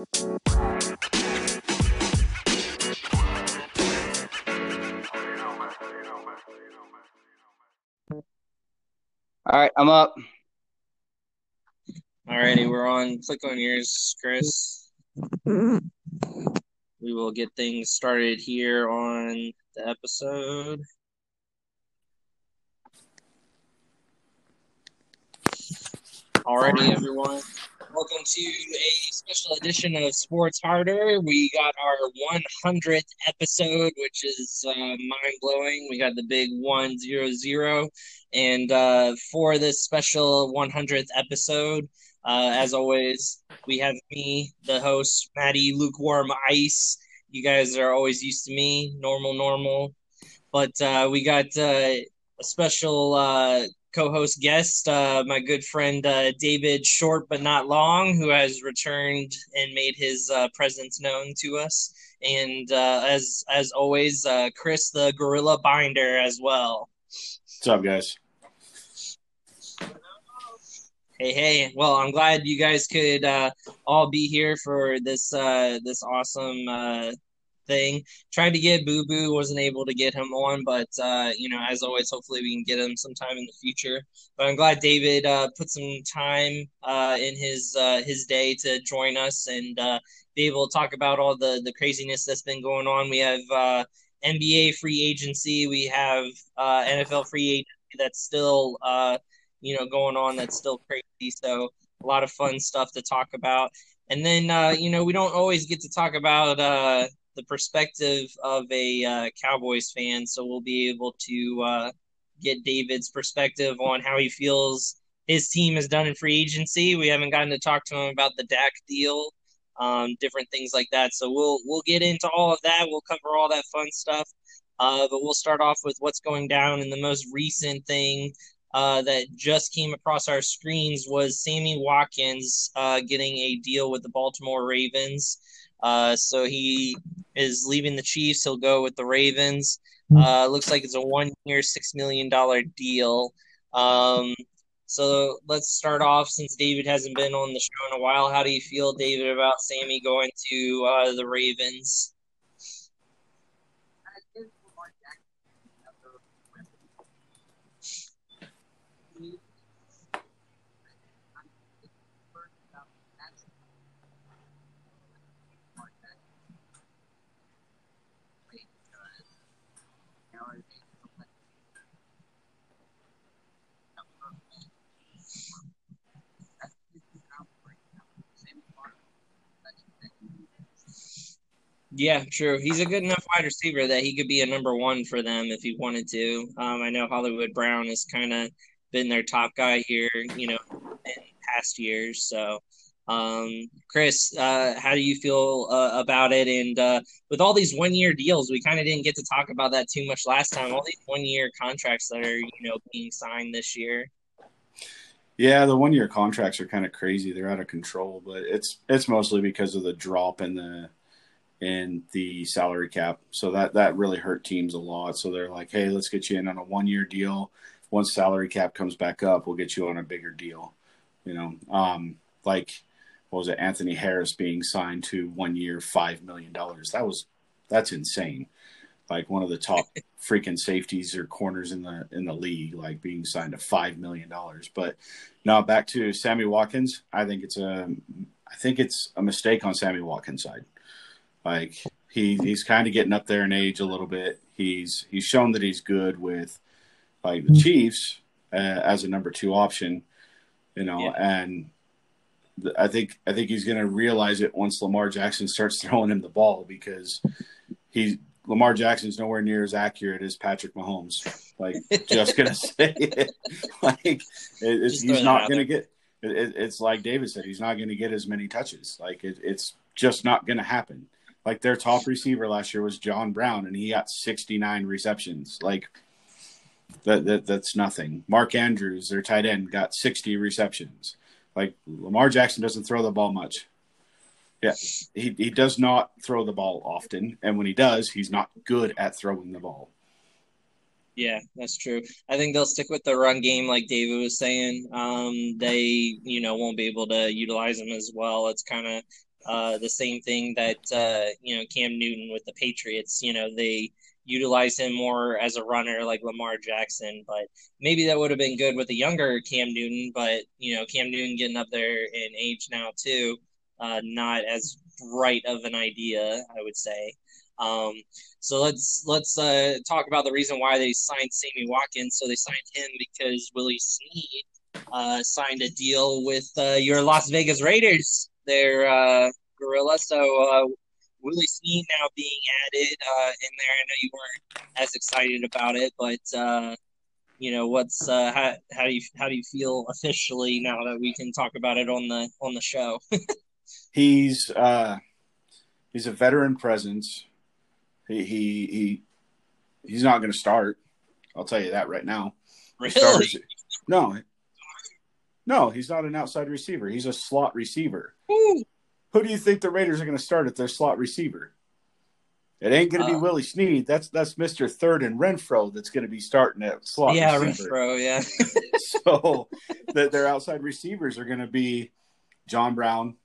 All right, I'm up. All righty, we're on. Click on yours, Chris. We will get things started here on the episode. Alrighty, everyone. Welcome to a special edition of Sports Harder. We got our 100th episode, which is uh, mind blowing. We got the big 100. And uh, for this special 100th episode, uh, as always, we have me, the host, Maddie Lukewarm Ice. You guys are always used to me, normal, normal. But uh, we got uh, a special uh, co-host guest, uh, my good friend uh, David Short but not long, who has returned and made his uh, presence known to us. And uh, as as always, uh, Chris the Gorilla Binder as well. What's up, guys? Hey, hey! Well, I'm glad you guys could uh, all be here for this this awesome thing. Tried to get Boo Boo, wasn't able to get him on, but uh, you know, as always, hopefully we can get him sometime in the future. But I'm glad David uh, put some time uh, in his uh, his day to join us and uh, be able to talk about all the the craziness that's been going on. We have uh, NBA free agency, we have NFL free agency that's still you know going on. That's still crazy. So a lot of fun stuff to talk about. And then, uh, you know, we don't always get to talk about uh, the perspective of a uh, Cowboys fan, so we'll be able to uh, get David's perspective on how he feels his team has done in free agency. We haven't gotten to talk to him about the Dak deal, um, different things like that. So we'll we'll get into all of that. We'll cover all that fun stuff. Uh, but we'll start off with what's going down. And the most recent thing uh, that just came across our screens was Sammy Watkins uh, getting a deal with the Baltimore Ravens. Uh, so he is leaving the Chiefs. He'll go with the Ravens. Hmm. Uh, looks like it's a one-year, six million dollar deal. Um, so let's start off since David hasn't been on the show in a while. How do you feel, David, about Sammy going to uh, the Ravens? Yeah, true. He's a good enough wide receiver that he could be a number one for them if he wanted to. Um, I know Hollywood Brown has kind of been their top guy here, you know, in past years. So, um, Chris, uh, how do you feel uh, about it? And uh, with all these one-year deals, we kind of didn't get to talk about that too much last time. All these one-year contracts that are, you know, being signed this year. Yeah, the one-year contracts are kind of crazy. They're out of control, but it's it's mostly because of the drop in the in the salary cap. So that that really hurt teams a lot. So they're like, hey, let's get you in on a one year deal. Once salary cap comes back up, we'll get you on a bigger deal. You know, um, like what was it, Anthony Harris being signed to one year, five million dollars. That was that's insane. Like one of the top freaking safeties or corners in the in the league, like being signed to five million dollars. But now back to Sammy Watkins. I think it's a I think it's a mistake on Sammy Watkins' side. Like he he's kind of getting up there in age a little bit. He's he's shown that he's good with like the Chiefs uh, as a number two option, you know, yeah. and I think I think he's going to realize it once Lamar Jackson starts throwing him the ball because he Lamar Jackson's nowhere near as accurate as Patrick Mahomes. Like, just gonna say it. Like, it, he's not gonna get. It, it's like David said, he's not gonna get as many touches. Like, it's just not gonna happen. Like their top receiver last year was John Brown, and he got 69 receptions. Like that, that that's nothing. Mark Andrews, their tight end, got 60 receptions. Like Lamar Jackson doesn't throw the ball much. Yeah, he he does not throw the ball often, and when he does, he's not good at throwing the ball. Yeah, that's true. I think they'll stick with the run game, like David was saying. Um, they, you know, won't be able to utilize them as well. It's kind of uh, the same thing that uh, you know Cam Newton with the Patriots. You know they utilize him more as a runner like Lamar Jackson, but maybe that would have been good with a younger Cam Newton. But you know Cam Newton getting up there in age now too, uh, not as bright of an idea, I would say. Um, so let's let's uh, talk about the reason why they signed Sammy Watkins. So they signed him because Willie Snead uh, signed a deal with uh, your Las Vegas Raiders, their uh, gorilla. So uh, Willie Snead now being added uh, in there. I know you weren't as excited about it, but uh, you know what's how, how do you how do you feel officially now that we can talk about it on the on the show? he's he's a veteran presence he he, he he's not going to start. I'll tell you that right now. Really? No, no, he's not an outside receiver. He's a slot receiver. Who do you think the Raiders are going to start at their slot receiver? It ain't going to be Willie Snead. That's that's Mister Third and Renfrow that's going to be starting at slot. Receiver. Yeah, receiver. Renfrow. Yeah. so that their outside receivers are going to be John Brown,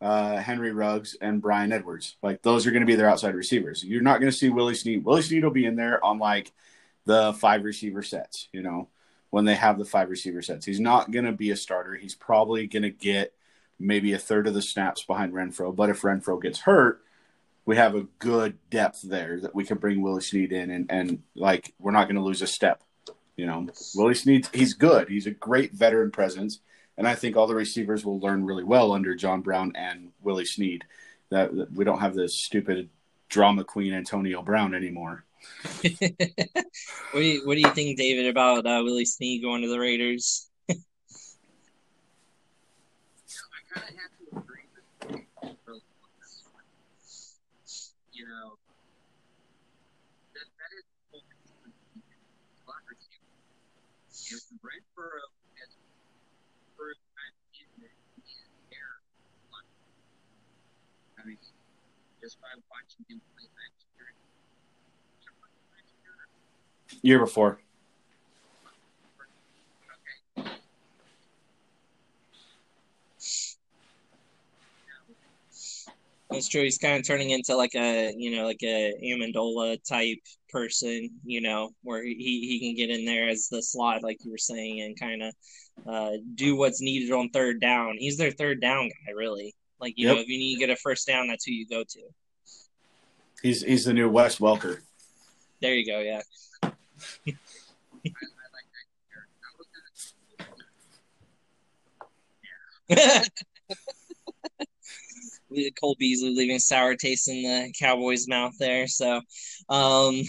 uh, Henry Ruggs, and Bryan Edwards. Like those are going to be their outside receivers. You're not going to see Willie Snead. Willie Snead will be in there on like the five receiver sets. You know, when they have the five receiver sets, he's not going to be a starter. He's probably going to get maybe a third of the snaps behind Renfrow. But if Renfrow gets hurt, we have a good depth there that we can bring Willie Snead in, and and like we're not going to lose a step. You know, Willie Snead, he's good. He's a great veteran presence and I think all the receivers will learn really well under John Brown and Willie Snead. That, that we don't have this stupid drama queen Antonio Brown anymore. what do you What do you think, David, about uh, Willie Snead going to the Raiders? I kind of have to agree with you. know, that, that is if Redborough just by watching him play. Year before. That's true. He's kind of turning into like a you know like a Amendola type person, you know, where he he can get in there as the slot, like you were saying, and kind of uh, do what's needed on third down. He's their third down guy, really. Like you yep. know, if you need to get a first down, that's who you go to. He's he's the new Wes Welker. There you go. Yeah. Cole Beasley leaving sour taste in the Cowboys' mouth there. So, um,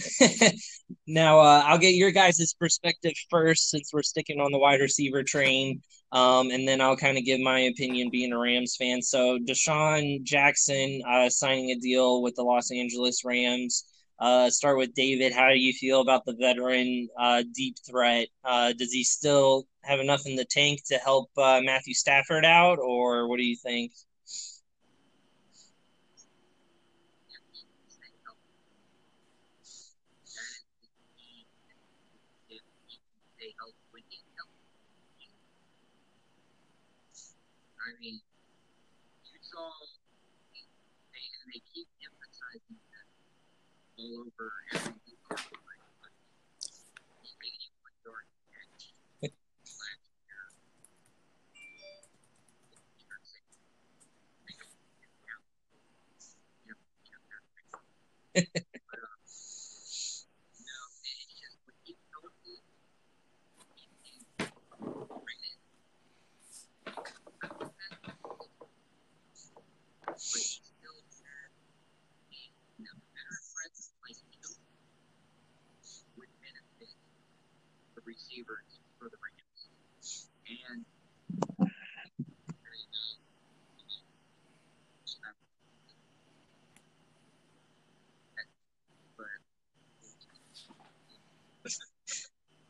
now uh, I'll get your guys' perspective first, since we're sticking on the wide receiver train, um, and then I'll kind of give my opinion, being a Rams fan. So, DeSean Jackson uh, signing a deal with the Los Angeles Rams. Uh, start with David. How do you feel about the veteran uh, deep threat? Uh, does he still have enough in the tank to help uh, Matthew Stafford out, or what do you think? All over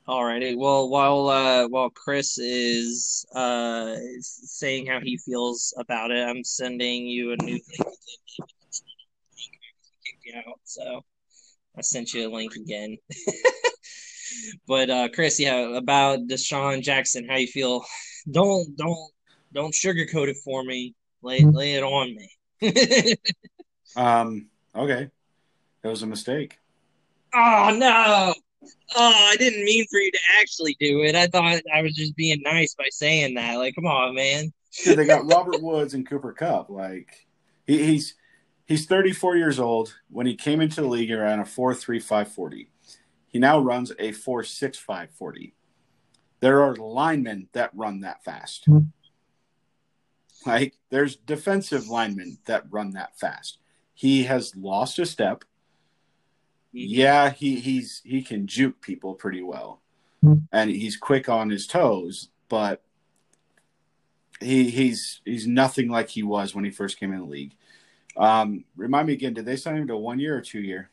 Alrighty. Well, while uh, while Chris is uh, saying how he feels about it, I'm sending you a new link out. So I sent you a link again. But uh, Chris, yeah, about DeSean Jackson, how you feel? Don't don't don't sugarcoat it for me. Lay lay it on me. um. Okay, that was a mistake. Oh no! Oh, I didn't mean for you to actually do it. I thought I was just being nice by saying that. Like, come on, man. Dude, they got Robert Woods and Cooper Kupp. Like, he, he's he's 34 years old. When he came into the league, he ran a 4.35 40. He now runs a 4.65 40. There are linemen that run that fast. Mm-hmm. Like, there's defensive linemen that run that fast. He has lost a step. Yeah, he he's he can juke people pretty well, and he's quick on his toes. But he he's he's nothing like he was when he first came in the league. Um, remind me again, did they sign him to one year or two year?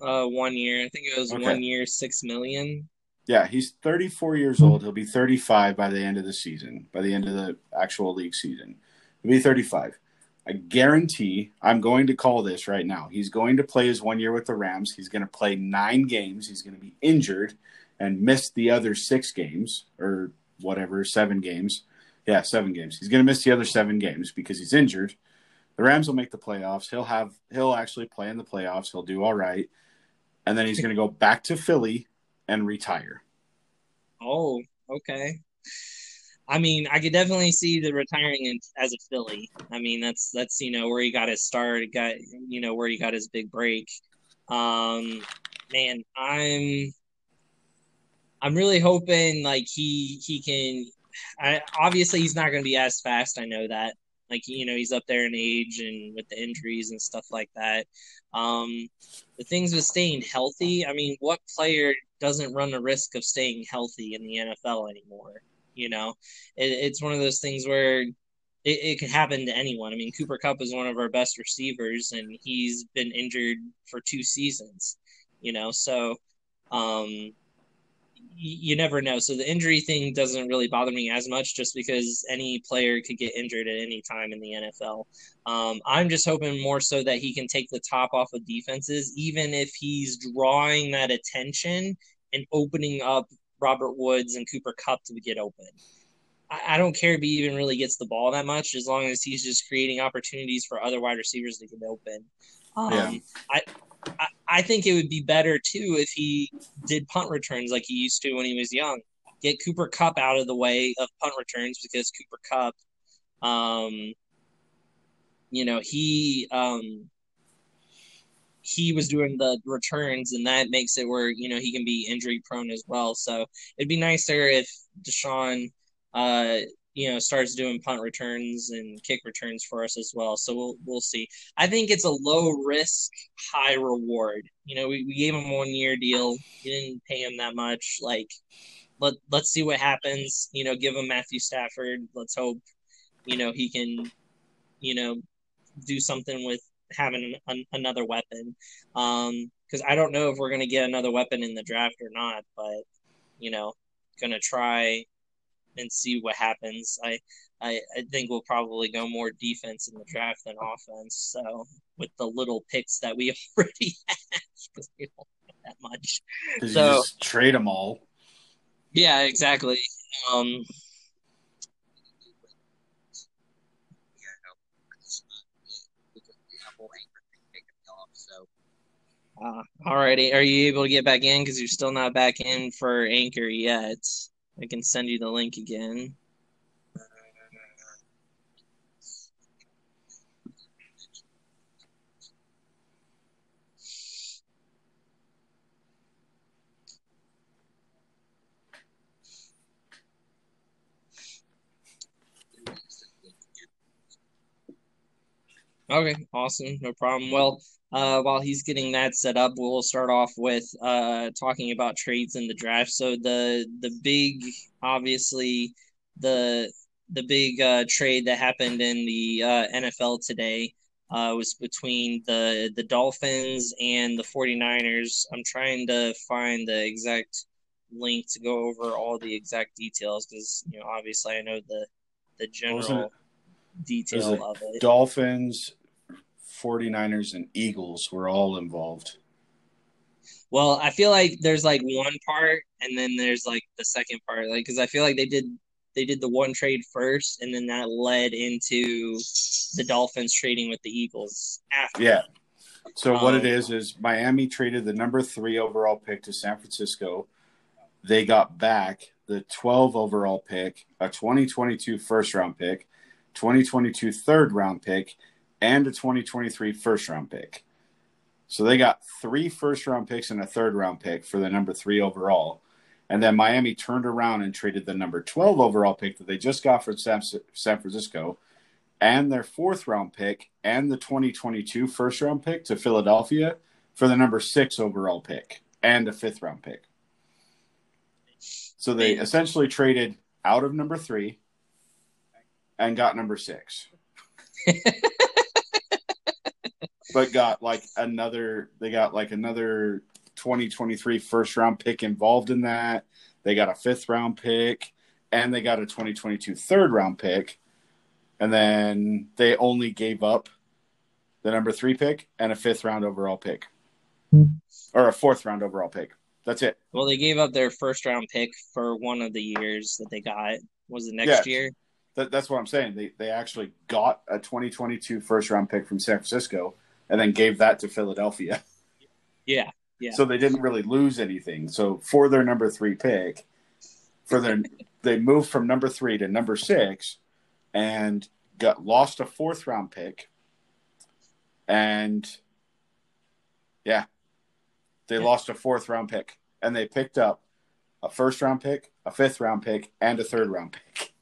Uh, one year. I think it was okay. one year, six million. Yeah, he's 34 years old. He'll be 35 by the end of the season, by the end of the actual league season. He'll be 35. I guarantee I'm going to call this right now. He's going to play his one year with the Rams. He's going to play nine games. He's going to be injured and miss the other six games or whatever, seven games. Yeah, seven games. He's going to miss the other seven games because he's injured. The Rams will make the playoffs. He'll have he'll actually play in the playoffs. He'll do all right. And then he's going to go back to Philly and retire. Oh, okay. I mean, I could definitely see the retiring as a Philly. I mean, that's that's you know where he got his start, got you know where he got his big break. Um, man, I'm I'm really hoping like he he can. I, obviously, he's not going to be as fast. I know that. Like you know, he's up there in age and with the injuries and stuff like that. Um, the things with staying healthy. I mean, what player doesn't run the risk of staying healthy in the NFL anymore? You know, it, it's one of those things where it, it happen to anyone. I mean, Cooper Kupp is one of our best receivers, and he's been injured for two seasons. You know, so um, you never know. So the injury thing doesn't really bother me as much, just because any player could get injured at any time in the NFL. Um, I'm just hoping more so that he can take the top off of defenses, even if he's drawing that attention and opening up Robert Woods and Cooper Kupp to get open. I, I don't care if he even really gets the ball that much, as long as he's just creating opportunities for other wide receivers to get open. Um, yeah. I, I, I think it would be better too if he did punt returns like he used to when he was young. Get Cooper Kupp out of the way of punt returns because Cooper Kupp, um, you know, he um, he was doing the returns, and that makes it where you know he can be injury prone as well. So it'd be nicer if DeSean, uh, you know, starts doing punt returns and kick returns for us as well. So we'll we'll see. I think it's a low risk, high reward. You know, we, we gave him one year deal. We didn't pay him that much. Like, let let's see what happens. You know, give him Matthew Stafford. Let's hope, you know, he can, you know, do something with having an, another weapon. Um, because I don't know if we're gonna get another weapon in the draft or not, but you know, gonna try and see what happens. I, I, I think we'll probably go more defense in the draft than offense. So with the little picks that we already have, because we don't have that much. So trade them all. Yeah, exactly. Um, Uh, alrighty, are you able to get back in? Because you're still not back in for Anchor yet. I can send you the link again. Okay, awesome, no problem. Well, uh, while he's getting that set up, we'll start off with uh, talking about trades in the draft. So the the big, obviously, the the big uh, trade that happened in the uh, NFL today uh, was between the the Dolphins and the 49ers. I'm trying to find the exact link to go over all the exact details because you know obviously I know the the general detail of it. Dolphins 49ers and Eagles were all involved. Well, I feel like there's like one part and then there's like the second part, like because I feel like they did they did the one trade first, and then that led into the Dolphins trading with the Eagles after. Yeah. So what it Um, is is Miami traded the number three overall pick to San Francisco. They got back the 12 overall pick, a 2022 first round pick, 2022 third round pick, and a 2023 first round pick. So they got three first round picks and a third round pick for the number three overall. And then Miami turned around and traded the number 12 overall pick that they just got from San, San Francisco and their fourth round pick and the 2022 first round pick to Philadelphia for the number six overall pick and a fifth round pick. So they essentially traded out of number three and got number six. but got like another, they got like another 2023 first round pick involved in that. They got a fifth round pick and they got a 2022 third round pick. And then they only gave up the number three pick and a fifth round overall pick or a fourth round overall pick. That's it. Well, they gave up their first round pick for one of the years that they got. Was the next Yeah. year? That, that's what I'm saying. They they actually got a 2022 first round pick from San Francisco and then gave that to Philadelphia. Yeah. Yeah. So they didn't really lose anything. So for their number three pick, for their they moved from number three to number six, and got lost a fourth round pick, and yeah, they Yeah. lost a fourth round pick, and they picked up a first round pick, a fifth round pick, and a third round pick.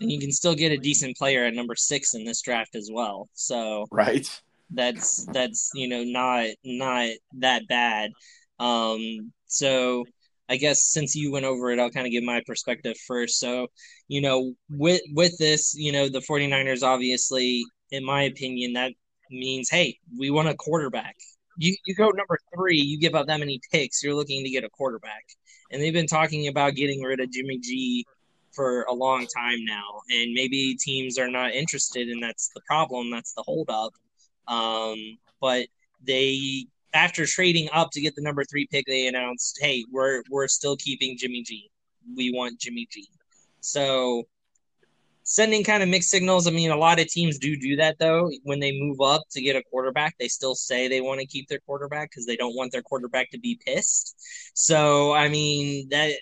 And you can still get a decent player at number six in this draft as well. So Right? That's that's you know not not that bad. Um so i guess since you went over it i'll kind of give my perspective first. So you know with with this you know the 49ers obviously in my opinion that means hey we want a quarterback. You you go number 3 you give up that many picks you're looking to get a quarterback. And they've been talking about getting rid of Jimmy G for a long time now and maybe teams are not interested and that's the problem that's the holdup um, but they, after trading up to get the number three pick, they announced, "Hey, we're we're still keeping Jimmy G. We want Jimmy G." So, sending kind of mixed signals. I mean, a lot of teams do do that though. When they move up to get a quarterback, they still say they want to keep their quarterback because they don't want their quarterback to be pissed. So, I mean that.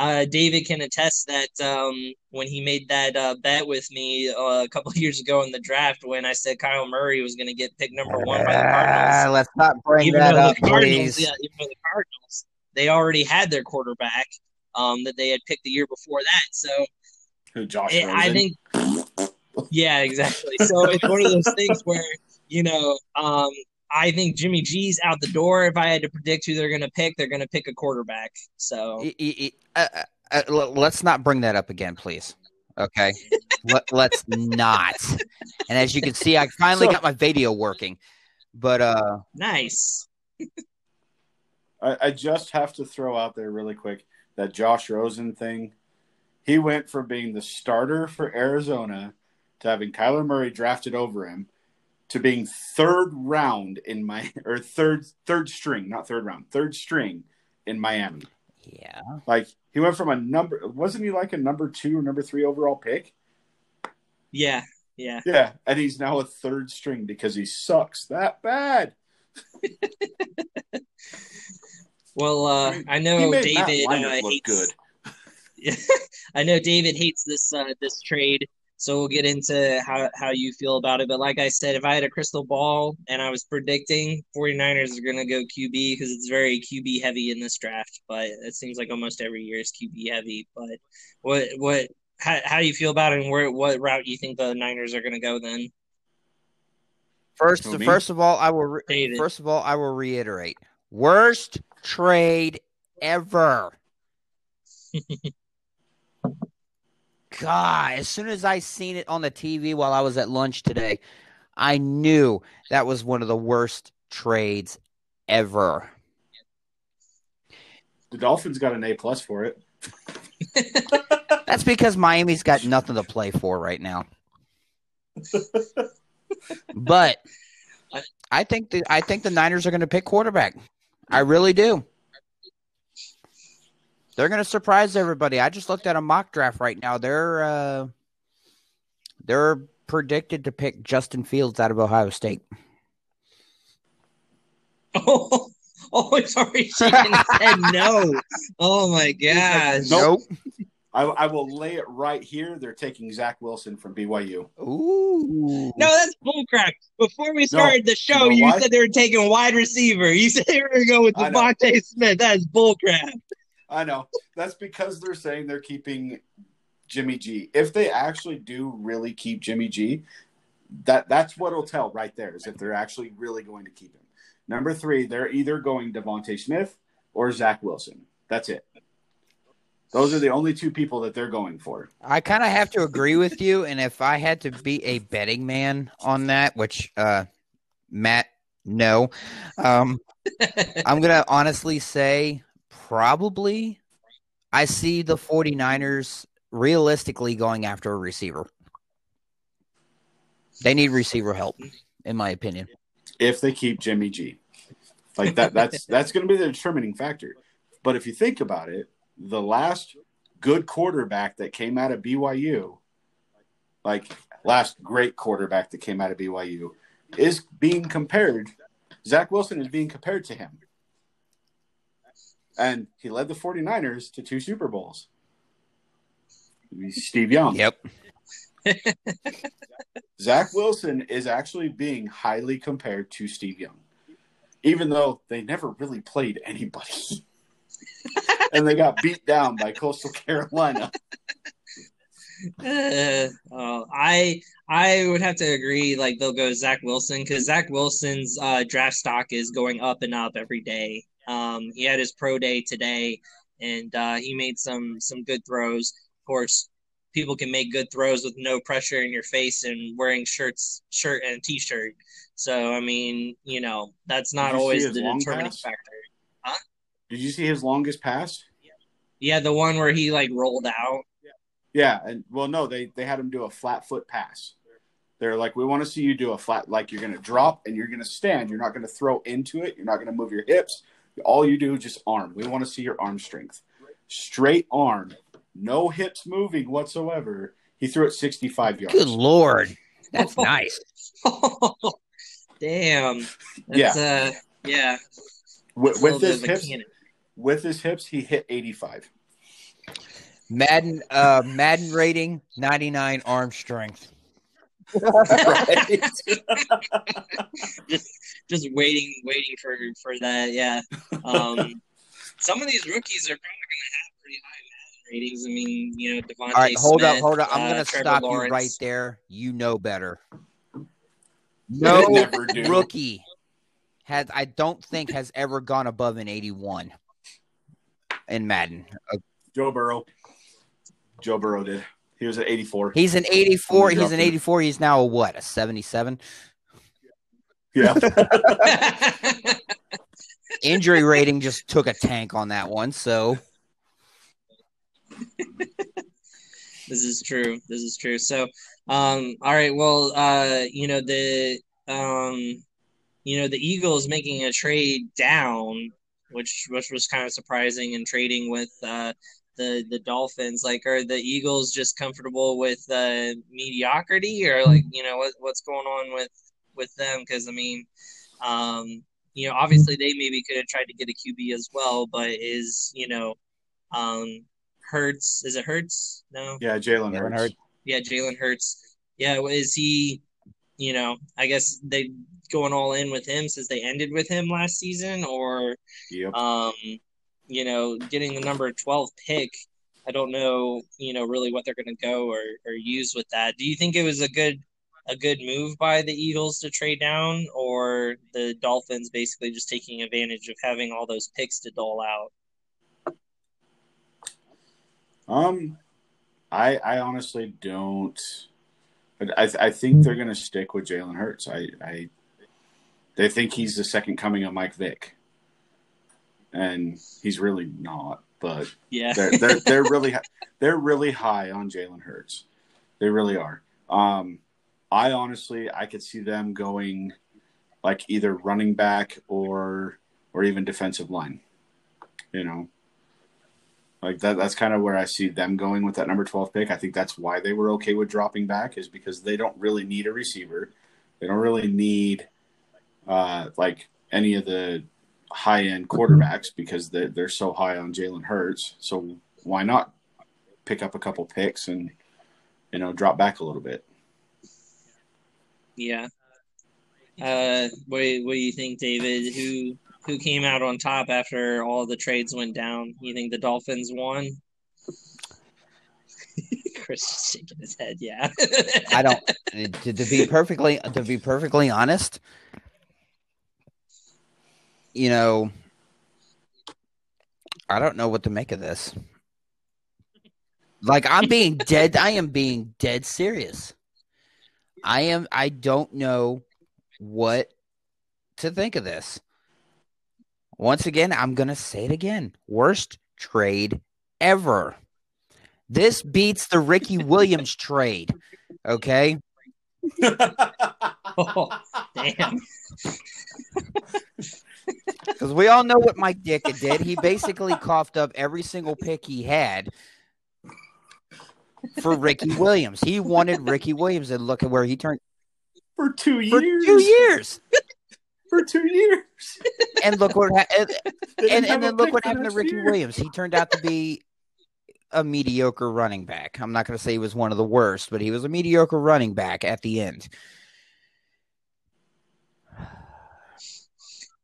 Uh, David can attest that um, when he made that uh, bet with me uh, a couple of years ago in the draft, when I said Kyler Murray was going to get picked number one by the Ah, Cardinals, let's not bring even that up, Cardinals, please. yeah, even though the Cardinals, they already had their quarterback um, that they had picked the year before that. So Who Josh it, I think, yeah, exactly. So it's one of those things where you know, um, I think Jimmy G's out the door. If I had to predict who they're going to pick, they're going to pick a quarterback. So E- e- e- uh, uh, uh, let's not bring that up again, please. Okay, Let, let's not. And as you can see, I finally So- got my video working. But uh, nice. I, I just have to throw out there really quick that Josh Rosen thing. He went from being the starter for Arizona to having Kyler Murray drafted over him to being third round in my or third third string, not third round, third string in Miami. yeah, Like he went from a number wasn't he like a number two or number three overall pick? Yeah, yeah. Yeah, and he's now a third string because he sucks that bad. Well, uh, I mean, I he know made David Leinart uh, look hates. good. I know David hates this uh, this trade, so we'll get into how, how you feel about it. But like I said, if I had a crystal ball and I was predicting 49ers are going to go QB because it's very QB heavy in this draft, but it seems like almost every year is QB heavy. But what what how, how do you feel about it, and where what route you think the Niners are going to go then? first Who, first of all, I will re- first of all I will reiterate: worst trade ever. God, as soon as I seen it on the TV while I was at lunch today, I knew that was one of the worst trades ever. The Dolphins got an A plus for it. That's because Miami's got nothing to play for right now. But I think the I think the Niners are going to pick quarterback. I really do. They're going to surprise everybody. I just looked at a mock draft right now. They're uh, they're predicted to pick Justin Fields out of Ohio State. Oh, oh, it's already shaking his head no. Oh my gosh. Nope. I, I will lay it right here. They're taking Zach Wilson from BYU. Ooh. No, that's bullcrap. Before we started the show, You know you, said they were taking wide receiver. You said they were going to go with I know. DeVonta Smith. That is bullcrap. I know. That's because they're saying they're keeping Jimmy G. If they actually do really keep Jimmy G, that that's what'll tell right there is if they're actually really going to keep him. Number three, they're either going DeVonta Smith or Zach Wilson. That's it. Those are the only two people that they're going for. I kind of have to agree with you. And if I had to be a betting man on that, which uh, Matt, no, um, I'm to honestly say probably I see the 49ers realistically going after a receiver. They need receiver help, in my opinion. if they keep Jimmy G. Like that that's that's going to be the determining factor. But if you think about it, the last good quarterback that came out of BYU, like last great quarterback that came out of BYU is being compared Zach Wilson is being compared to him. And he led the 49ers to two Super Bowls. Steve Young. Yep. Zach Wilson is actually being highly compared to Steve Young, even though they never really played anybody. and they got beat down by Coastal Carolina. Uh, oh, I I would have to agree. Like they'll go Zach Wilson because Zach Wilson's uh, draft stock is going up and up every day. Um, he had his pro day today, and uh, he made some some good throws. Of course, people can make good throws with no pressure in your face and wearing shirts, shirt and t-shirt. So I mean, you know, that's not Did you see always the determining pass? factor. Did you see his longest pass? Yeah, the one where he like rolled out. Yeah, and well, no, they they had him do a flat foot pass. They're like, we want to see you do a flat, like you're going to drop and you're going to stand. You're not going to throw into it. You're not going to move your hips. All you do is just arm. We want to see your arm strength. Straight arm, no hips moving whatsoever. He threw it 65 yards. Good lord. That's nice. Damn. That's, uh, yeah. With, with his hips, cannon. with his hips, he hit 85. Madden uh Madden rating 99 arm strength. Right? just just waiting waiting for for that yeah um some of these rookies are probably going to have pretty high Madden ratings i mean you know DeVonta All right, hold Smith, up, hold up. I'm uh, going to stop Lawrence. you right there. You know better. No never do. rookie has I don't think has ever gone above an 81 in Madden. Joe Burrow. Joe Burrow did. He was at 84. He's an 84. When He's an 84. He's now a what? A 77. Yeah. Injury rating just took a tank on that one. So this is true this is true so um all right well uh you know the um you know the eagles making a trade down which which was kind of surprising and trading with uh the the dolphins like are the eagles just comfortable with uh mediocrity or like you know what what's going on with with them because i mean um you know obviously they maybe could have tried to get a qb as well but is you know um Hurts. Is it Hurts? No. Yeah, Jalen Jalen Hurts. Hurts. Yeah, Jalen Hurts. Yeah, is he? You know, I guess they going all in with him since they ended with him last season, or Yep. um, you know, getting the number twelve pick. I don't know, you know, really what they're going to go or, or use with that. Do you think it was a good a good move by the Eagles to trade down, or the Dolphins basically just taking advantage of having all those picks to dole out? Um, I I honestly don't. I I think they're gonna stick with Jalen Hurts. I I they think he's the second coming of Mike Vick, and he's really not. But Yeah. they're they're they're really they're really high on Jalen Hurts. They really are. Um, I honestly I could see them going like either running back or or even defensive line. You know, Like that that's kind of where I see them going with that number 12 pick. I think that's why they were okay with dropping back is because they don't really need a receiver. They don't really need uh like any of the high end quarterbacks because they're, they're so high on Jalen Hurts. So why not pick up a couple picks and you know drop back a little bit? Yeah. Uh, what what do you think, David? Who who came out on top after all the trades went down? You think the Dolphins won? Chris is shaking his head. Yeah. I don't. To, to be perfectly to be perfectly honest, you know, I don't know what to make of this. Like I'm being dead. I am being dead serious. I am. I don't know what to think of this. Once again, I'm going to say it again. Worst trade ever. This beats the Ricky Williams trade. Okay. oh, damn. Because we all know what Mike Ditka did. He basically coughed up every single pick he had for Ricky Williams. He wanted Ricky Williams, and look at where he turned for two years. For two years. for two years. And look what ha- and, and, and then look what happened to Ricky year. Williams. He turned out to be a mediocre running back. I'm not going to say he was one of the worst, but he was a mediocre running back at the end.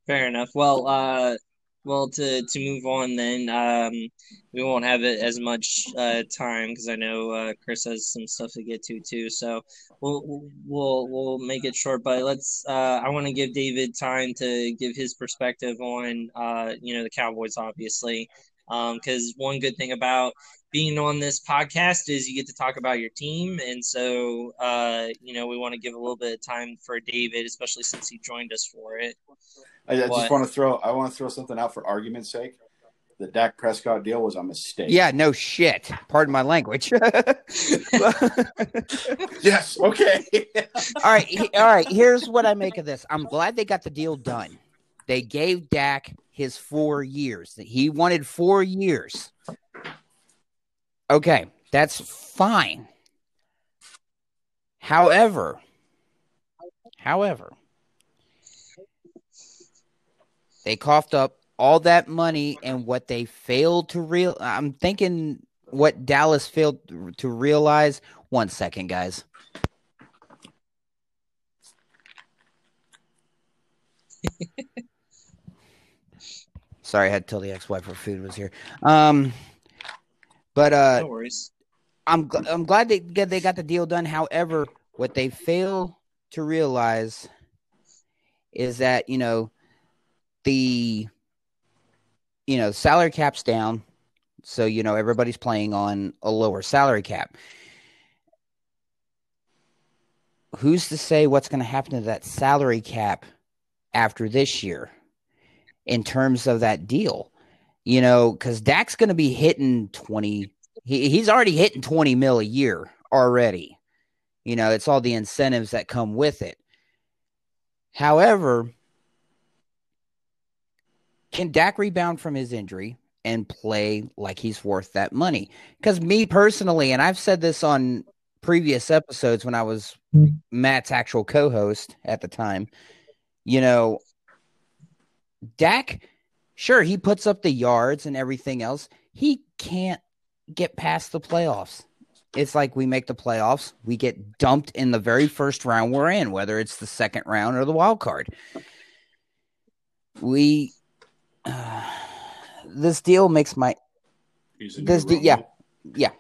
Fair enough. Well, uh, well, to to move on, then um, we won't have it as much uh, time because I know uh, Chris has some stuff to get to too. So we'll we'll we'll make it short. But let's. Uh, I want to give David time to give his perspective on uh, you know the Cowboys, obviously, because um, one good thing about being on this podcast is you get to talk about your team, and so uh, you know we want to give a little bit of time for David, especially since he joined us for it. I, I just want to throw I want to throw something out for argument's sake. The Dak Prescott deal was a mistake. Yeah, no shit. Pardon my language. yes. Okay. all right. He, all right. Here's what I make of this. I'm glad they got the deal done. They gave Dak his four years. He wanted four years. Okay, that's fine. However, however, they coughed up all that money and what they failed to real I'm thinking what Dallas failed to realize. One second, guys. Sorry, I had to tell the ex-wife her food was here. Um, but uh, no worries. I'm I'm glad they they got the deal done. However, what they fail to realize is that you know the you know salary cap's down, so you know everybody's playing on a lower salary cap. Who's to say what's going to happen to that salary cap after this year in terms of that deal? You know, because Dak's going to be hitting 20. He, he's already hitting 20 mil a year already. You know, it's all the incentives that come with it. However, can Dak rebound from his injury and play like he's worth that money? Because me personally, and I've said this on previous episodes when I was Matt's actual co host at the time, you know, Dak, sure, he puts up the yards and everything else. He can't get past the playoffs. It's like we make the playoffs, we get dumped in the very first round we're in, whether it's the second round or the wild card. We this deal makes my this de- yeah yeah.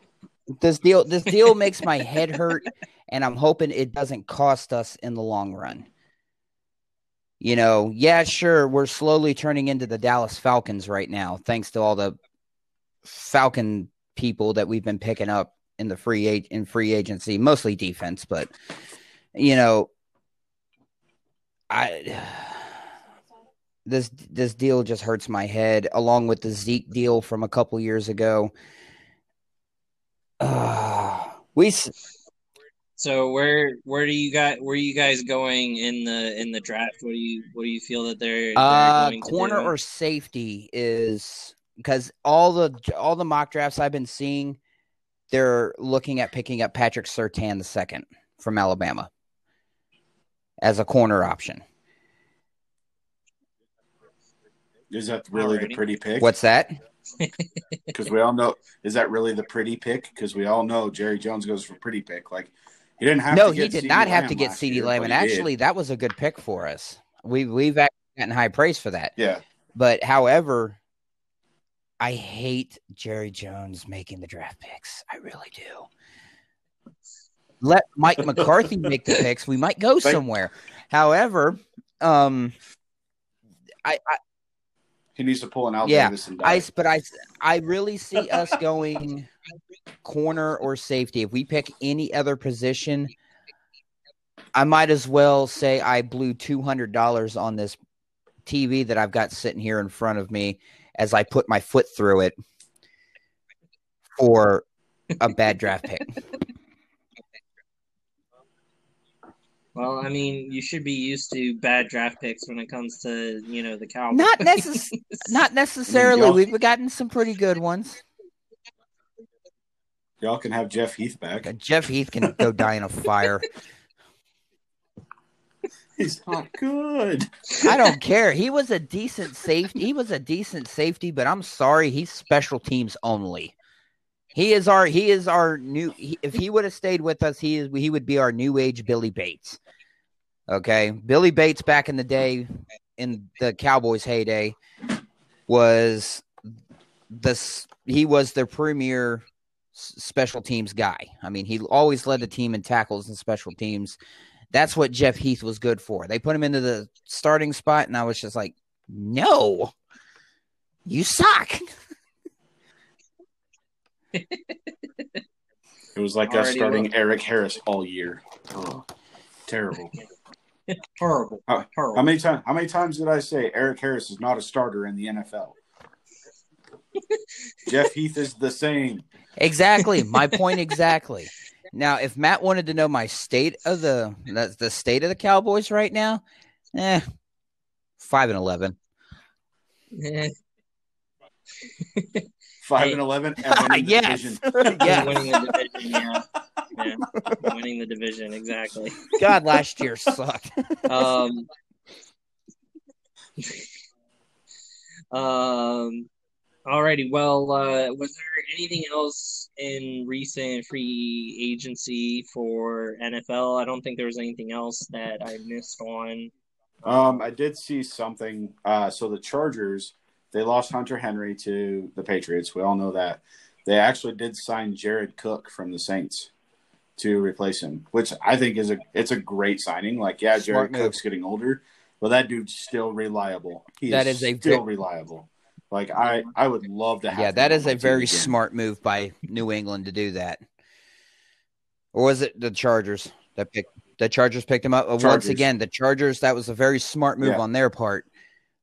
This deal this deal makes my head hurt and i'm hoping it doesn't cost us in the long run. You know yeah sure we're slowly turning into the dallas falcons right now thanks to all the falcon people that we've been picking up in the free age in free agency mostly defense but you know i this this deal just hurts my head, along with the Zeke deal from a couple years ago. Uh, we so where where do you got where are you guys going in the in the draft? What do you what do you feel that they're, they're uh, corner or safety is because all the all the mock drafts I've been seeing, they're looking at picking up Patrick Surtain the second from Alabama as a corner option. Is that really the pretty pick? What's that? Because we all know. Is that really the pretty pick? Because we all know Jerry Jones goes for pretty pick. Like he didn't have. no, to he did CeeDee not have to get CeeDee year, Lamb, and he did. actually, that was a good pick for us. We we've gotten high praise for that. yeah. But however, I hate Jerry Jones making the draft picks. I really do. Let Mike McCarthy make the picks. We might go Thank- somewhere. However, um, I, I He needs to pull an Al Yeah, Davis and I, die. but I, I really see us going corner or safety. If we pick any other position, I might as well say I blew two hundred dollars on this TV that I've got sitting here in front of me as I put my foot through it for a bad draft pick. Well, I mean, you should be used to bad draft picks when it comes to you know the Cowboys. Not necess- not necessarily. y'all- We've gotten some pretty good ones. Y'all can have Jeff Heath back. Jeff Heath can go die in a fire. He's not good. I don't care. He was a decent safety. He was a decent safety, but I'm sorry, he's special teams only. He is our he is our new he, if he would have stayed with us, he is he would be our new age Billy Bates. Okay? Billy Bates back in the day in the Cowboys heyday was this he was the premier special teams guy. I mean, he always led the team in tackles and special teams. That's what Jeff Heath was good for. They put him into the starting spot, and I was just like, no, you suck. It was like us starting. Erik Harris all year. Oh, terrible. horrible, How- horrible. How many times? How many times did I say Erik Harris is not a starter in the NFL? Jeff Heath is the same. Exactly. My point exactly. Now, if Matt wanted to know my state of the the, the state of the Cowboys right now, eh, five and eleven. Five Hey. and eleven and winning the yes, division. yes. winning the division, yeah, yeah, winning the division, exactly. God, last year sucked. Um, um, alrighty. Well, uh, was there anything else in recent free agency for NFL? I don't think there was anything else that I missed on. Um, I did see something. Uh, so the Chargers, they lost Hunter Henry to the Patriots. We all know that. They actually did sign Jared Cook from the Saints to replace him, which I think is a it's a great signing. Like, yeah, Smart Jared move. Cook's getting older, but that dude's still reliable. He That is, is a still ve- reliable. Like I, I would love to have. yeah, him that on is my a very again. smart move by New England to do that. Or was it the Chargers that picked the Chargers picked him up? Uh, Once again, the Chargers, that was a very smart move Yeah. on their part.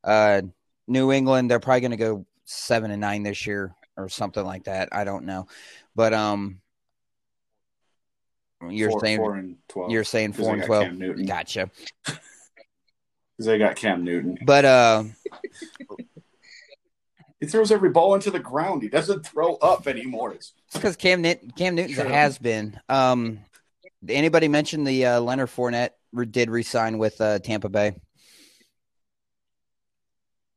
Uh New England, they're probably gonna go seven and nine this year or something like that. I don't know. But um you're four, saying four and twelve. you're saying four and got twelve. Gotcha. Because they got Cam Newton. But uh He throws every ball into the ground. He doesn't throw up anymore. It's because Cam Newton, Cam Newton's True. has been. Um, anybody mention the uh, Leonard Fournette did resign with uh, Tampa Bay?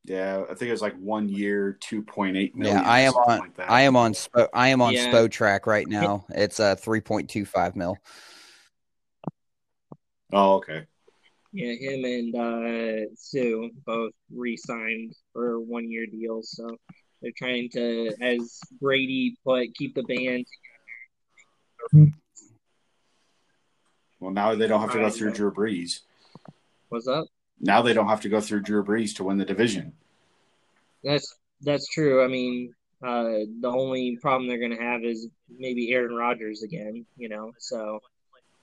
Yeah, I think it was like one year, two point eight million. Yeah, I am on. Like that. I am on. Spo, I am on Yeah. Spotrac right now. It's uh three point two five mil. Oh, okay. Yeah, him and uh, Suh both re-signed for one-year deals, so they're trying to, as Brady put, keep the band. Well, now they don't have to go through Drew Brees. What's up? Now they don't have to go through Drew Brees to win the division. That's that's true. I mean, uh, the only problem they're going to have is maybe Aaron Rodgers again. You know, so.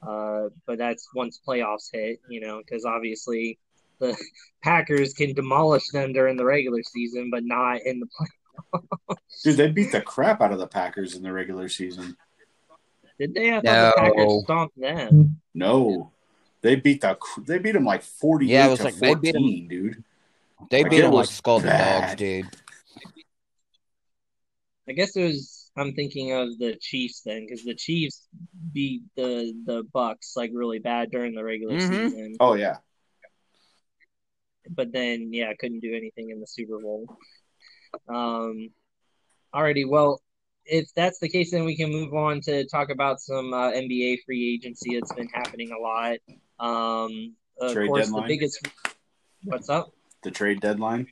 Uh, but that's once playoffs hit. You know, because obviously the Packers can demolish them during the regular season, but not in the play. Dude, they beat the crap out of the Packers in the regular season. Did they? I thought the Packers stomped them. No, they beat the they beat them like forty eight Yeah, it was to like they beat 'em- fourteen, dude. They Like, beat it them like was scalded bad. dogs, dude. I guess it was. I'm thinking of the Chiefs then, because the Chiefs beat the the Bucs like really bad during the regular Mhm. season, Oh yeah, but then yeah, couldn't do anything in the Super Bowl. Um, alrighty, well, if that's the case, then we can move on to talk about some uh, NBA free agency that's been happening a lot. Um, of Trade course, deadline. the biggest. What's up? the trade deadline.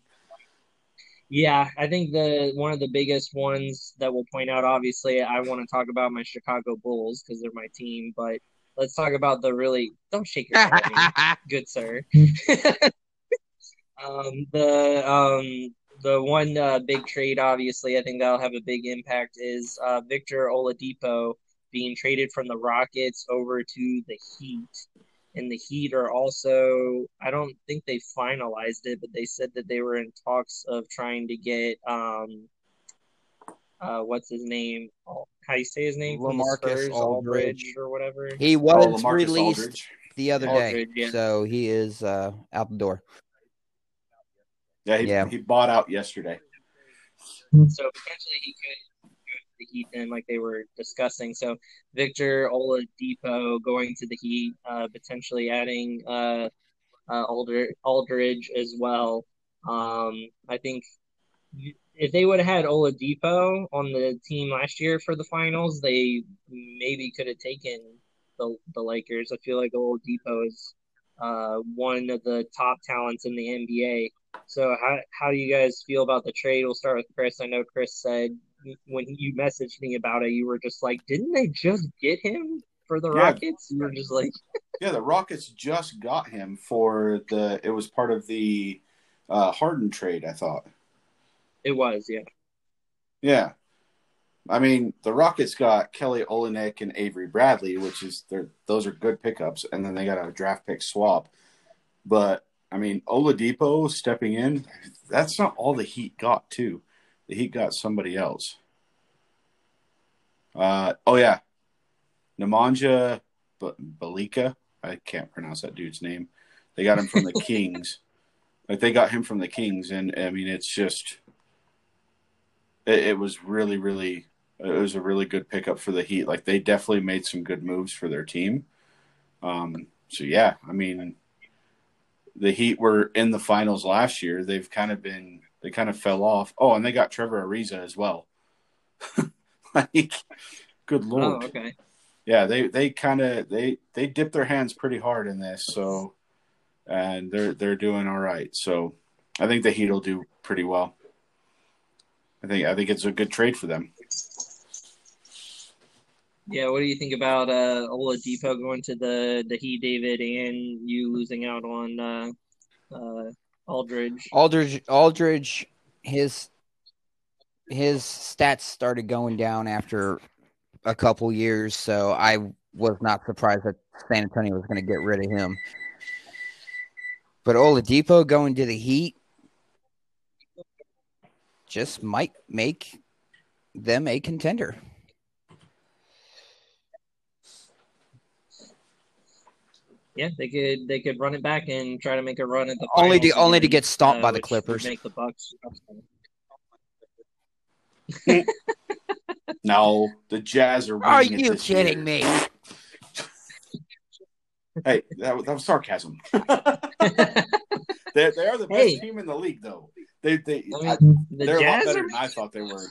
Yeah, I think the one of the biggest ones that we'll point out. Obviously, I want to talk about my Chicago Bulls because they're my team, but let's talk about the really. Don't shake your head good sir. um, the um, the one uh, big trade, obviously, I think that'll have a big impact is uh, Victor Oladipo being traded from the Rockets over to the Heat. And the Heat are also, I don't think they finalized it, but they said that they were in talks of trying to get, um, uh, what's his name? Oh, How you say his name? From LaMarcus Spurs, Aldridge. or whatever. he Oh, was LaMarcus released Aldridge. the other day, Aldridge, yeah. so he is uh, out the door. Yeah, he, Yeah. he bought out yesterday. So potentially he could go to the Heat then, like they were discussing. So Victor Oladipo going to the Heat, uh, potentially adding uh, uh, Alder, Aldridge as well. Um, I think if they would have had Oladipo on the team last year for the finals, they maybe could have taken the the Lakers. I feel like Oladipo is uh, one of the top talents in the NBA. So how how do you guys feel about the trade? We'll start with Chris. I know Chris said when you messaged me about it, you were just like, "Didn't they just get him for the Yeah. Rockets?" You were just like, Yeah, the Rockets just got him for the. It was part of the uh, Harden trade. I thought. "It was, yeah." Yeah, I mean the Rockets got Kelly Olynyk and Avery Bradley, which is they're those are good pickups, and then they got a draft pick swap. But I mean Oladipo stepping in, that's not all the Heat got too. The Heat got somebody else. Uh oh yeah, Nemanja B- Balika. I can't pronounce that dude's name. They got him from the Kings. Like they got him from the Kings, and I mean it's just it, it was really, really, it was a really good pickup for the Heat. Like they definitely made some good moves for their team. Um, so yeah, I mean, the Heat were in the finals last year. They've kind of been, they kind of fell off. Oh, and they got Trevor Ariza as well. like, good Oh, lord. okay. Yeah, they they kind of they they dip their hands pretty hard in this. So, and they're they're doing all right. So, I think the Heat will do pretty well. I think I think it's a good trade for them. Yeah, what do you think about uh Oladipo going to the the Heat, David, and you losing out on uh, uh, Aldridge? Aldridge, Aldridge, his his stats started going down after a couple years, so I was not surprised that San Antonio was going to get rid of him. But Oladipo going to the Heat just might make them a contender. Yeah, they could they could run it back and try to make a run at the Only to- only to get stomped uh, by the Clippers. Make the Bucks. No, the Jazz are. Are winning it you this kidding year. me? Hey, that, was- that was sarcasm. they, they are the best Hey. team in the league, though. They they I I- mean, the they're a lot better are than I thought they were.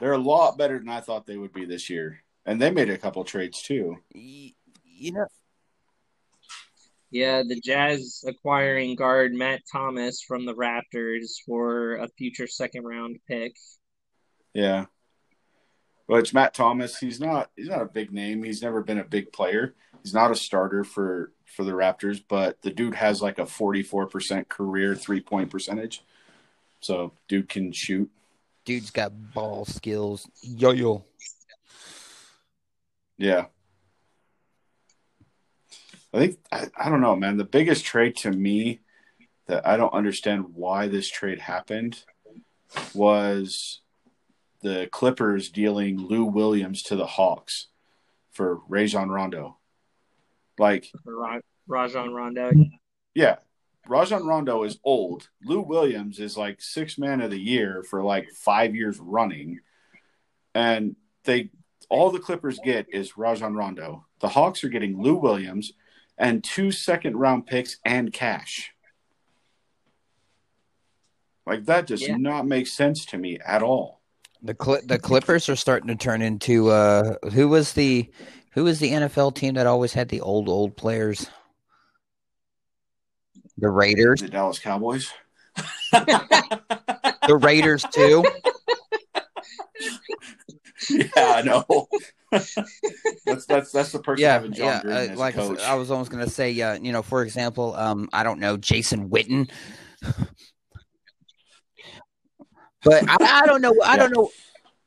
They're a lot better than I thought they would be this year, and they made a couple trades too. Y- You know, Yeah, the Jazz acquiring guard Matt Thomas from the Raptors for a future second round pick. Yeah. Which Matt Thomas, he's not he's not a big name. He's never been a big player. He's not a starter for for the Raptors, but the dude has like a 44% career three-point percentage. So, dude can shoot. dude's got ball skills. Yo yo. Yeah. I think I, I don't know, man. The biggest trade to me that I don't understand why this trade happened was the Clippers dealing Lou Williams to the Hawks for Rajon Rondo. Like, Ra- Rajon Rondo. yeah, Rajon Rondo is old. Lou Williams is like six man of the year for like five years running, and they all the Clippers get is Rajon Rondo. The Hawks are getting Lou Williams and two second round picks and cash. Like that does Yeah. not make sense to me at all. The Cl- the Clippers are starting to turn into uh who was the who was the NFL team that always had the old old players? The Raiders. The Dallas Cowboys. The Raiders too. yeah, I know. That's that's that's the person yeah, yeah. Uh, like I I was almost gonna say, uh, you know, for example, um, I don't know, Jason Witten. But I, I don't know. I don't know.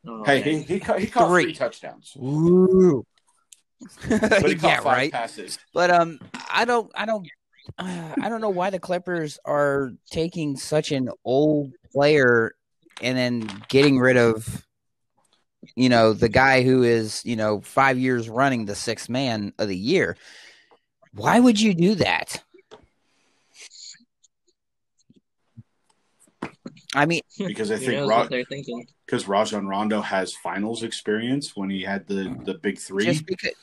Oh, hey, he he caught, he caught Three. three touchdowns, Ooh. but he caught yeah, five right. passes. But um, I don't, I don't, uh, I don't know why the Clippers are taking such an old player and then getting rid of, you know, the guy who is, you know, five years running the sixth man of the year. Why would you do that? I mean, Because I think knows Ra- thinking? because Rajon Rondo has finals experience when he had the the big three. just because.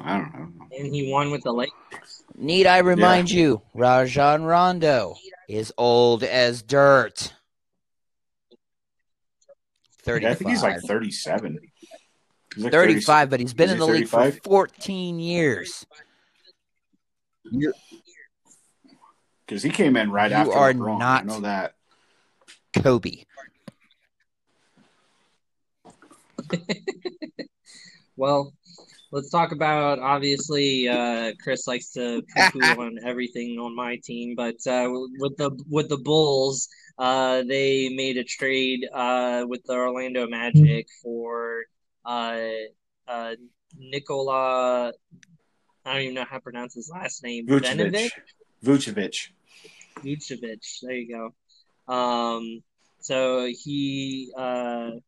I don't know. And he won with the Lakers. Need I remind you, Rajon Rondo is old as dirt. I think he's like thirty-seven. He's like 35, but he's been Is in he the league for 14 years. because he came in right You after are LeBron. not- I know that. Kobe. Well, let's talk about obviously uh, Chris likes to poo on everything on my team, but uh, with the with the Bulls, uh, they made a trade uh, with the Orlando Magic for uh, uh, Nikola. I don't even know how to pronounce his last name. Vucevic. Vucevic. Vucevic. There you go. Um, so he, uh, I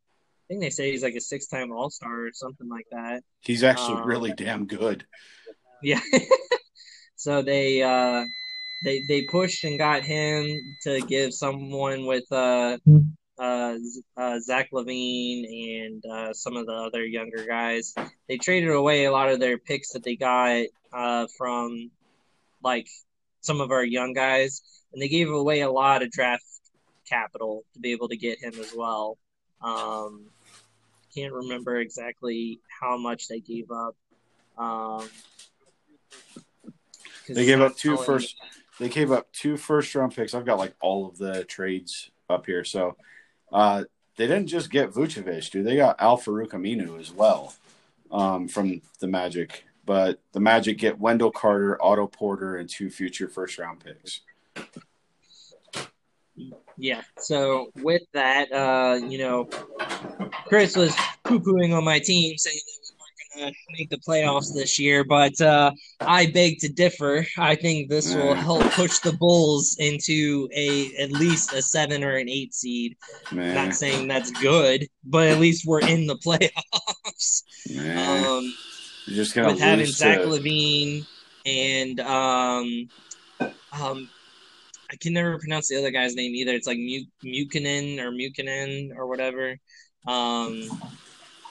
think they say he's like a six-time All-Star or something like that. He's actually Um, really damn good. Yeah. so they uh they they pushed and got him to give someone with uh uh, uh Zach LaVine and uh some of the other younger guys. They traded away a lot of their picks that they got uh from like some of our young guys and they gave away a lot of draft capital to be able to get him as well. Um can't remember exactly how much they gave up. Um, They gave up two first. They gave up two first round picks. I've got like all of the trades up here. So uh, they didn't just get Vucevic, dude. They got Al-Farouq Aminu as well um, from the Magic. But the Magic get Wendell Carter, Otto Porter, and two future first round picks. Yeah. So with that, uh, you know, Chris was poo pooing on my team, saying to make the playoffs this year, but uh, I beg to differ. I think this will help push the Bulls into a at least a seven or an eight seed. Man, Not saying that's good, but at least we're in the playoffs. man. Um, you're just gonna with having Zach to, LaVine and um, um, I can never pronounce the other guy's name either. It's like Mu- Mukinen or Mukinen or whatever. Um,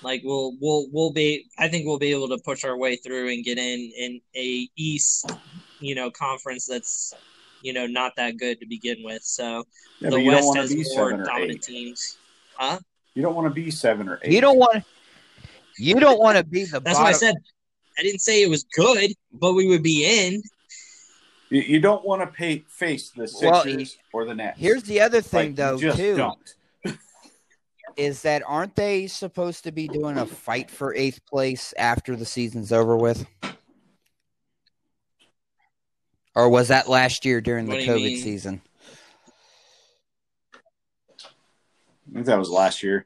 like we'll we'll we'll be. I think we'll be able to push our way through and get in in a East, you know, conference that's you know not that good to begin with. So yeah, the but you don't West has more seven dominant eight. teams. Huh? You don't want to be seven or eight. You don't want you don't want to be the That's bottom. why I said I didn't say it was good, but we would be in. You, you don't want to pay face the Well, Sixers or the Nets. Here's the other thing, Like, though, you just too, don't. Is that aren't they supposed to be doing a fight for eighth place after the season's over with? Or was that last year during the What do you COVID mean? season? I think that was last year.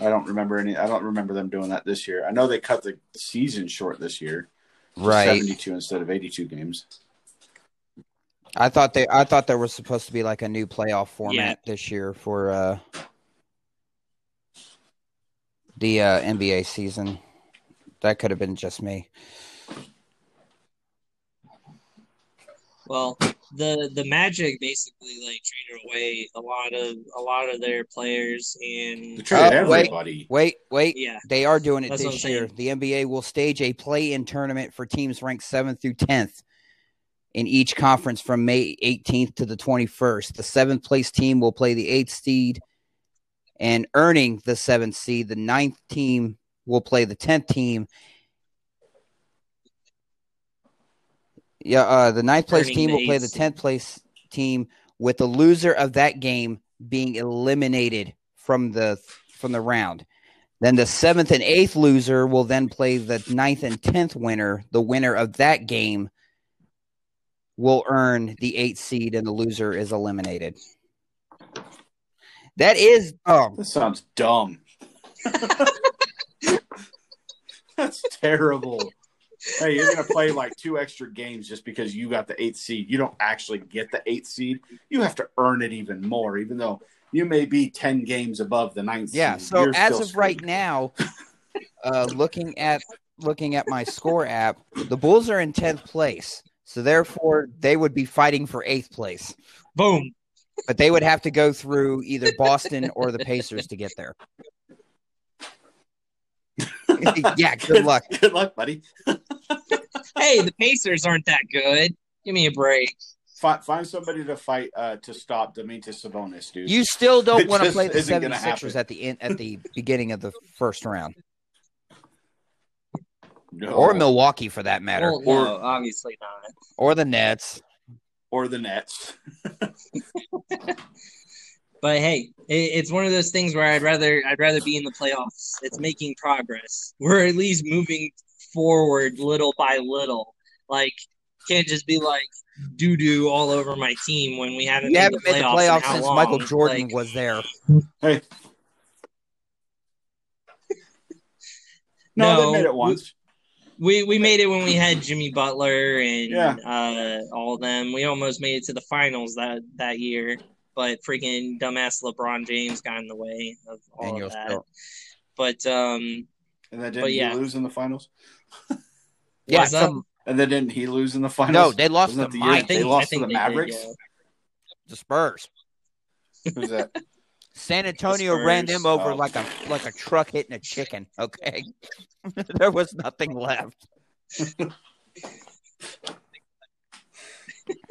I don't remember any. I don't remember them doing that this year. I know they cut the season short this year, Right. Seventy-two instead of eighty-two games. I thought they I thought there was supposed to be like a new playoff format this year for uh the uh NBA season. That could have been just me. Well, the the Magic basically like traded away a lot of a lot of their players They and traded Oh, wait. everybody. Wait, wait. yeah. They are doing it That's this I'm year. The NBA will stage a play-in tournament for teams ranked 7th through 10th in each conference from May 18th to the 21st. The seventh place team will play the eighth seed, and earning the seventh seed, the ninth team will play the 10th team. Yeah, uh, the ninth place team will play the 10th place team, with the loser of that game being eliminated from the from the round. Then the seventh and eighth loser will then play the ninth and tenth winner. The winner of that game will earn the eighth seed, and the loser is eliminated. That is oh That sounds dumb. That's terrible. Hey, you're gonna play like two extra games just because you got the eighth seed. You don't actually get the eighth seed. You have to earn it even more, even though you may be ten games above the ninth yeah. seed. So You're as still of right screwed. now, uh, looking at looking at my score app, the Bulls are in tenth place. So therefore, they would be fighting for eighth place. Boom. But they would have to go through either Boston or the Pacers to get there. yeah, good luck. Good luck, buddy. Hey, the Pacers aren't that good. Give me a break. Find, find somebody to fight uh, to stop Demetrius Sabonis, dude. You still don't want to play the isn't gonna 76ers at the end, at the beginning of the first round, no. or Milwaukee for that matter, Well, no, obviously not. or the Nets. Or the Nets. But hey, it, it's one of those things where I'd rather I'd rather be in the playoffs. It's making progress. We're at least moving forward little by little. Like can't just be like doo doo all over my team when we haven't You made haven't the made the playoffs, in playoffs since long? Michael Jordan Like, was there. Hey. No, No, they made it once. We we made it when we had Jimmy Butler and Yeah. uh, all of them. We almost made it to the finals that that year, but freaking dumbass LeBron James got in the way of all And of that. still- But um, And then didn't But yeah. he lose in the finals? Yeah, Was some- And then didn't he lose in the finals? no, they lost Wasn't to the year I Mike, they lost to the they did, Mavericks? yeah. the Spurs. Who's that? San Antonio ran them over Oh. like a like a truck hitting a chicken. Okay, there was nothing left.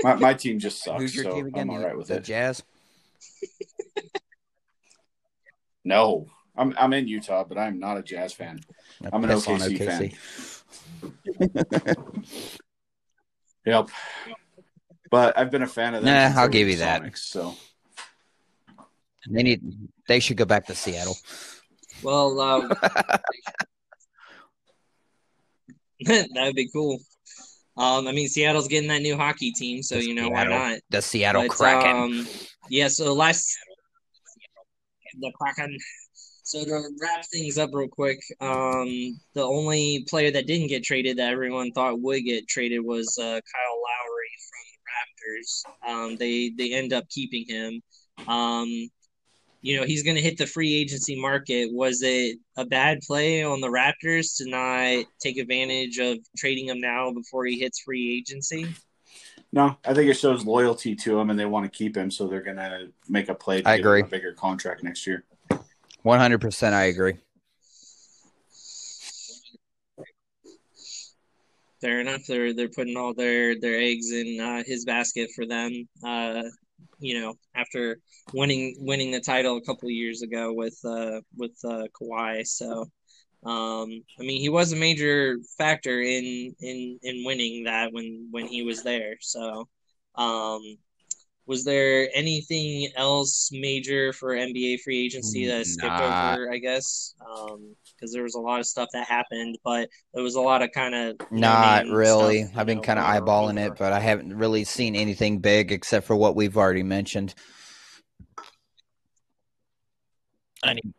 My, my team just sucks, Who's your so team again? I'm all The- with the it. Jazz. No, I'm I'm in Utah, but I'm not a Jazz fan. I'm an on OKC Yep. But I've been a fan of them. Nah, I'll give you the that. Sonics, so They need. They should go back to Seattle. Well, uh, that'd be cool. Um, I mean, Seattle's getting that new hockey team, so The you know why not? The Seattle But, Kraken. Um, yeah, so last the Kraken. So to wrap things up real quick, um, the only player that didn't get traded that everyone thought would get traded was uh, Kyle Lowry from the Raptors. Um, they they end up keeping him. Um, you know he's going to hit the free agency market. Was it a bad play on the Raptors to not take advantage of trading him now before he hits free agency? no, I think it shows loyalty to him, and they want to keep him, so they're gonna make a play to I give agree. him a bigger contract next year. One hundred percent, I agree. Fair enough. They're they're putting all their their eggs in uh, his basket for them. Uh, you know, after winning winning the title a couple years ago with uh, with uh, Kawhi. So, um, I mean, he was a major factor in in in winning that when when he was there. So, um, was there anything else major for NBA free agency that I skipped Nah. over? I guess um, because there was a lot of stuff that happened, but there was a lot of kind of Not really. stuff, I've been kind of eyeballing over. it, but I haven't really seen anything big except for what we've already mentioned. I need,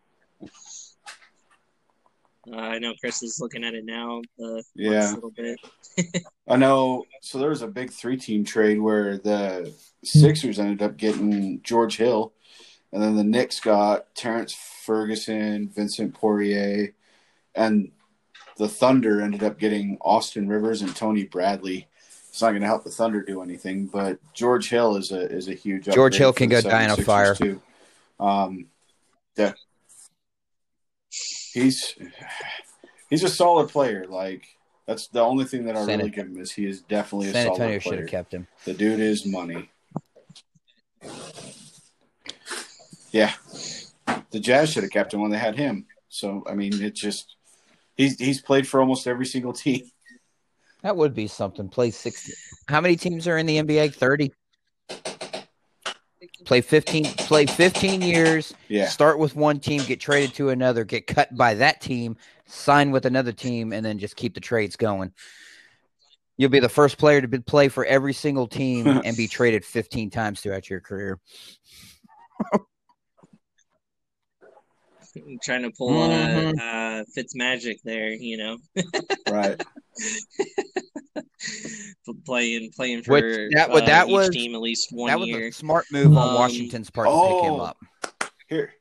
Uh, I know Chris is looking at it now. The Yeah. last little bit. I know. So there was a big three-team trade where the Sixers ended up getting George Hill, and then the Knicks got Terrance Ferguson, Vincent Poirier, and the Thunder ended up getting Austin Rivers and Tony Bradley. it's not going to help the Thunder do anything. But George Hill is a is a huge. George Hill can go die in a fire. Too. Um, yeah, he's he's a solid player. Like that's the only thing that I San- really give him is he is definitely a San Antonio solid should player. have kept him. The dude is money. Yeah, the Jazz should have kept him when they had him. So I mean, it just he's he's played for almost every single team. That would be something. Play sixty. How many teams are in the NBA? Thirty. Play fifteen. Play fifteen years. Yeah, Start with one team, get traded to another, get cut by that team, sign with another team, and then just keep the trades going. You'll be the first player to be, play for every single team and be traded 15 times throughout your career. trying to pull Mhm. uh, uh, Fitz magic there, you know, right. playing playing for Which- that wa- uh, that each was- team at least one that was a smart move on Um, Washington's part to pick him oh. up. Here,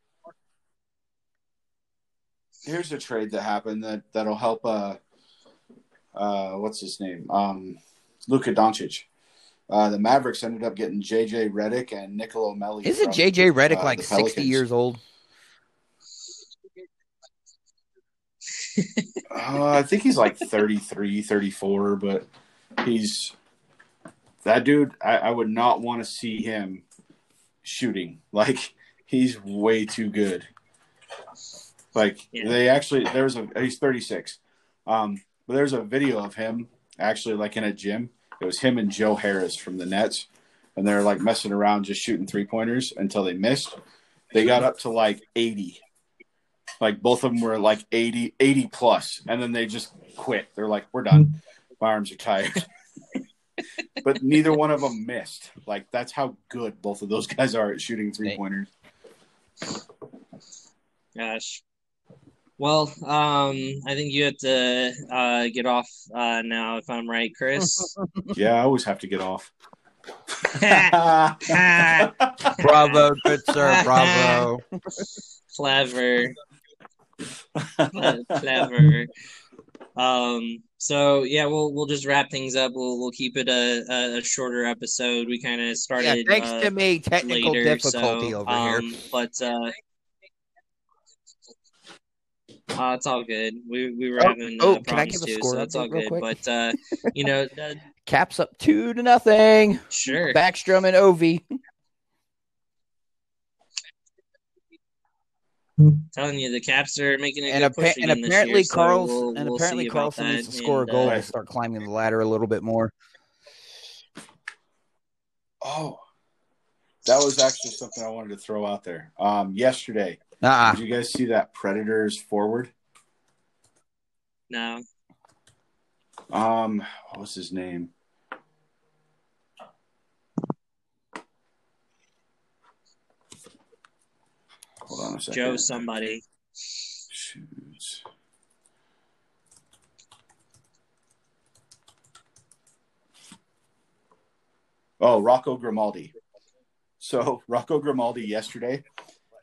here's a trade that happened that that'll help. Uh, uh, what's his name? Um, Luka Doncic. Uh, the Mavericks ended up getting JJ Redick and Nicolo Melli. Isn't JJ Redick uh, like 60 years old? Uh, I think he's like 33, 34, but he's that dude. I, I would not want to see him shooting. Like he's way too good. Like Yeah. they actually there's a he's 36. Um, but there's a video of him actually like in a gym. It was him and Joe Harris from the Nets, and they're like messing around just shooting three pointers until they missed. They got up to like 80 like both of them were like 80 80 plus and then they just quit they're like we're done my arms are tired but neither one of them missed like that's how good both of those guys are at shooting three pointers Gosh. Well, um, I think you have to uh, get off uh, now, if I'm right, Chris. yeah i always have to get off Bravo, good sir. Bravo. clever, clever. Um, so yeah, we'll we'll just wrap things up. We'll we'll keep it a, a, shorter episode. We kind of Yeah, started thanks uh, to me, technical later, difficulty so, over here. um, But uh, uh, it's all good. We we were Oh, having oh, uh, can I give a too, score so it's all good. quick? But uh, you know, uh, Caps up two to nothing. sure. Backstrom and Ovi. Telling you the Caps are making a And, good appa- push and apparently year, so Carl's we'll- and we'll apparently Carlson that, needs to score a goal uh, to start climbing the ladder a little bit more. oh that was actually something i wanted to throw out there. Um yesterday Uh-uh. did you guys see that predators forward? No, um what was his name hold on a second Joe somebody. Shoes. Oh, Rocco Grimaldi. So Rocco Grimaldi yesterday,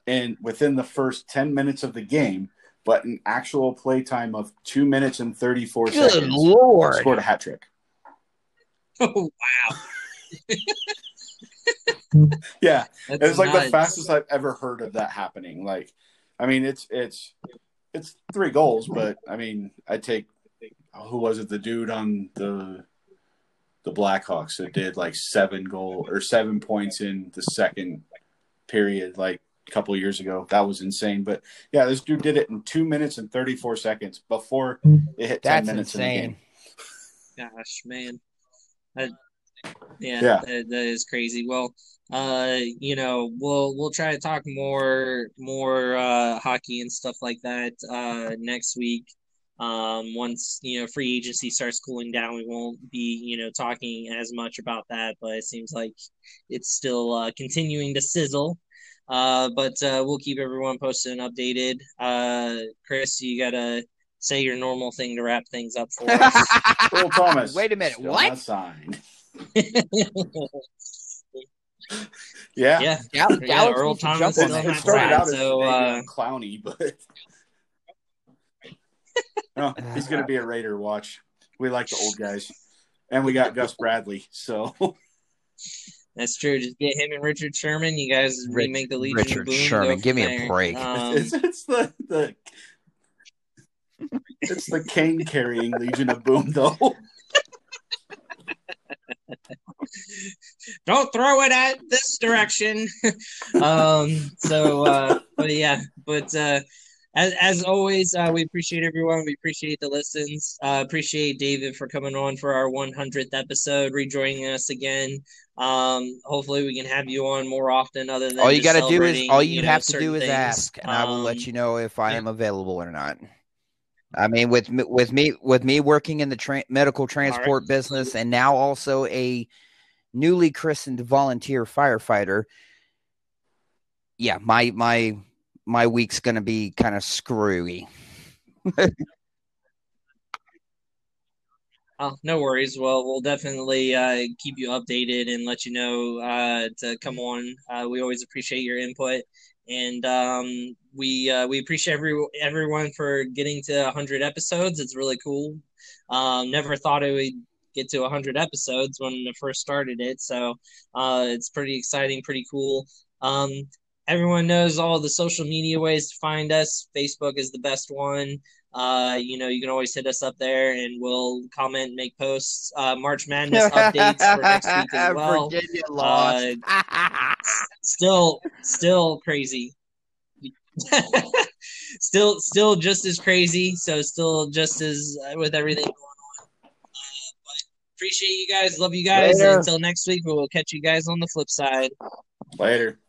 and within the first ten minutes of the game, but an actual play time of two minutes and thirty four Good seconds, lord. scored a hat trick. Oh wow, Yeah, That's it was like the fastest I've ever heard of that happening. Like, I mean, it's it's it's three goals, but I mean, I take who was it? The dude on the the Blackhawks that did like seven goal or seven points in the second period, like a couple of years ago. That was insane. But yeah, this dude did it in two minutes and thirty four seconds before it hit ten That's minutes in the insane. game. Gosh, man. That, yeah, Yeah. That, that is crazy. Well, uh, you know, we'll we'll try to talk more more uh hockey and stuff like that uh next week. Um, once you know free agency starts cooling down, we won't be you know talking as much about that. But it seems like it's still uh, continuing to sizzle. Uh, but uh, we'll keep everyone posted and updated. Uh, Chris, you gotta say your normal thing to wrap things up for us. Earl Thomas. Wait a minute, what? not signed. Yeah. yeah, Gal- Yeah, Galaxy Earl should Thomas jump still on It, that. it started out as so, maybe uh, Clowney, but no, he's going to be a Raider. Watch. We like the old guys. and we got Gus Bradley. So that's true. Just get him and Richard Sherman. You guys remake the Legion Richard of Boom. Sherman, give me there. a break. Um, it's, it's the the it's the cane carrying Legion of Boom, though. Don't throw it at this direction. um. So, uh, but yeah, but uh, as as always, uh, we appreciate everyone. We appreciate the listens. Uh, appreciate David for coming on for our 100th episode, rejoining us again. Um, hopefully, we can have you on more often. Other than all you got to do is all you, you know, have to do is things. ask, and um, I will let Um, you know if I yeah. am available or not. I mean, with me- with me with me working in the tra- medical transport business, and now also a newly christened volunteer firefighter. Yeah, my my my week's gonna be kind of screwy. Oh, no worries. Well, we'll definitely uh, keep you updated and let you know uh, to come on. Uh, we always appreciate your input, and um, we uh, we appreciate every everyone for getting to 100 episodes. It's really cool. Um, never thought it would get to 100 episodes when I first started it, so uh, it's pretty exciting, pretty cool. Um, everyone knows all the social media ways to find us. Facebook is the best one. Uh, you know, you can always hit us up there and we'll comment, make posts. Uh, March Madness updates for next week as well. Virginia lost. Still, still crazy. still, still just as crazy. So still just as uh, with everything going on. Uh, but appreciate you guys. Love you guys. Later. Until next week, we will catch you guys on the flip side. Later. Thank